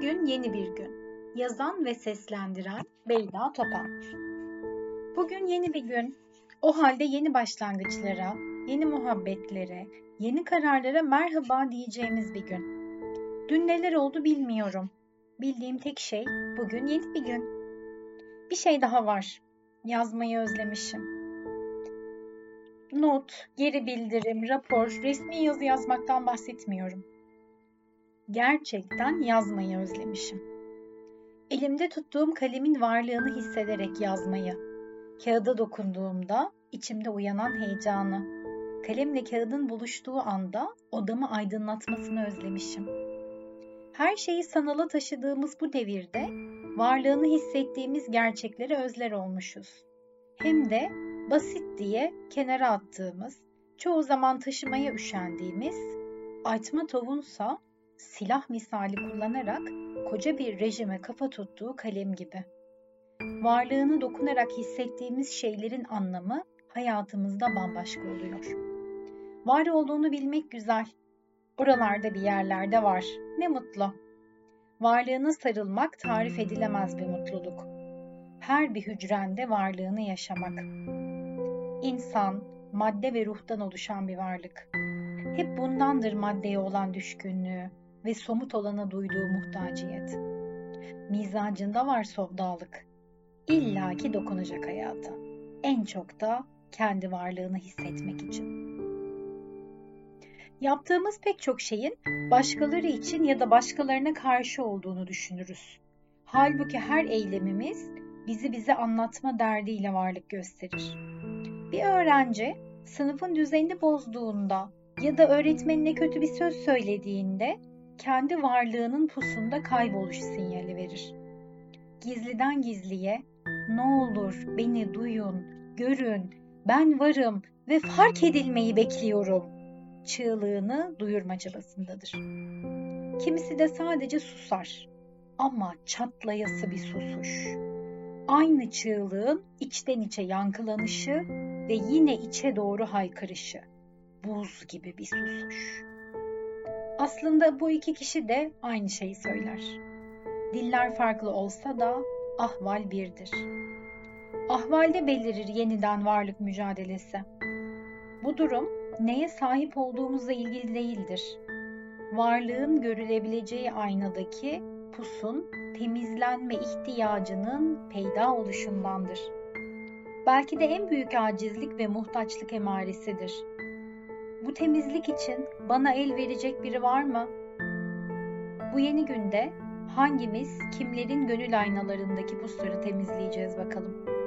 Bugün yeni bir gün. Yazan ve seslendiren Beyda Topan. Bugün yeni bir gün. O halde yeni başlangıçlara, yeni muhabbetlere, yeni kararlara merhaba diyeceğimiz bir gün. Dün neler oldu bilmiyorum. Bildiğim tek şey bugün yeni bir gün. Bir şey daha var. Yazmayı özlemişim. Not, geri bildirim, rapor, resmi yazı yazmaktan bahsetmiyorum gerçekten yazmayı özlemişim. Elimde tuttuğum kalemin varlığını hissederek yazmayı, kağıda dokunduğumda içimde uyanan heyecanı, kalemle kağıdın buluştuğu anda odamı aydınlatmasını özlemişim. Her şeyi sanala taşıdığımız bu devirde varlığını hissettiğimiz gerçekleri özler olmuşuz. Hem de basit diye kenara attığımız, çoğu zaman taşımaya üşendiğimiz, Aytma Tovunsa silah misali kullanarak koca bir rejime kafa tuttuğu kalem gibi. Varlığını dokunarak hissettiğimiz şeylerin anlamı hayatımızda bambaşka oluyor. Var olduğunu bilmek güzel. Oralarda bir yerlerde var. Ne mutlu. Varlığına sarılmak tarif edilemez bir mutluluk. Her bir hücrende varlığını yaşamak. İnsan, madde ve ruhtan oluşan bir varlık. Hep bundandır maddeye olan düşkünlüğü, ve somut olana duyduğu muhtaciyet. Mizacında var sovdalık. İlla ki dokunacak hayata. En çok da kendi varlığını hissetmek için. Yaptığımız pek çok şeyin başkaları için ya da başkalarına karşı olduğunu düşünürüz. Halbuki her eylemimiz bizi bize anlatma derdiyle varlık gösterir. Bir öğrenci sınıfın düzenini bozduğunda ya da öğretmenine kötü bir söz söylediğinde kendi varlığının pusunda kayboluş sinyali verir. Gizliden gizliye ne olur beni duyun, görün, ben varım ve fark edilmeyi bekliyorum çığlığını duyurma çabasındadır. Kimisi de sadece susar ama çatlayası bir susuş. Aynı çığlığın içten içe yankılanışı ve yine içe doğru haykırışı. Buz gibi bir susuş. Aslında bu iki kişi de aynı şeyi söyler. Diller farklı olsa da ahval birdir. Ahvalde belirir yeniden varlık mücadelesi. Bu durum neye sahip olduğumuzla ilgili değildir. Varlığın görülebileceği aynadaki pusun temizlenme ihtiyacının peyda oluşundandır. Belki de en büyük acizlik ve muhtaçlık emaresidir. Bu temizlik için bana el verecek biri var mı? Bu yeni günde hangimiz kimlerin gönül aynalarındaki pusları temizleyeceğiz bakalım.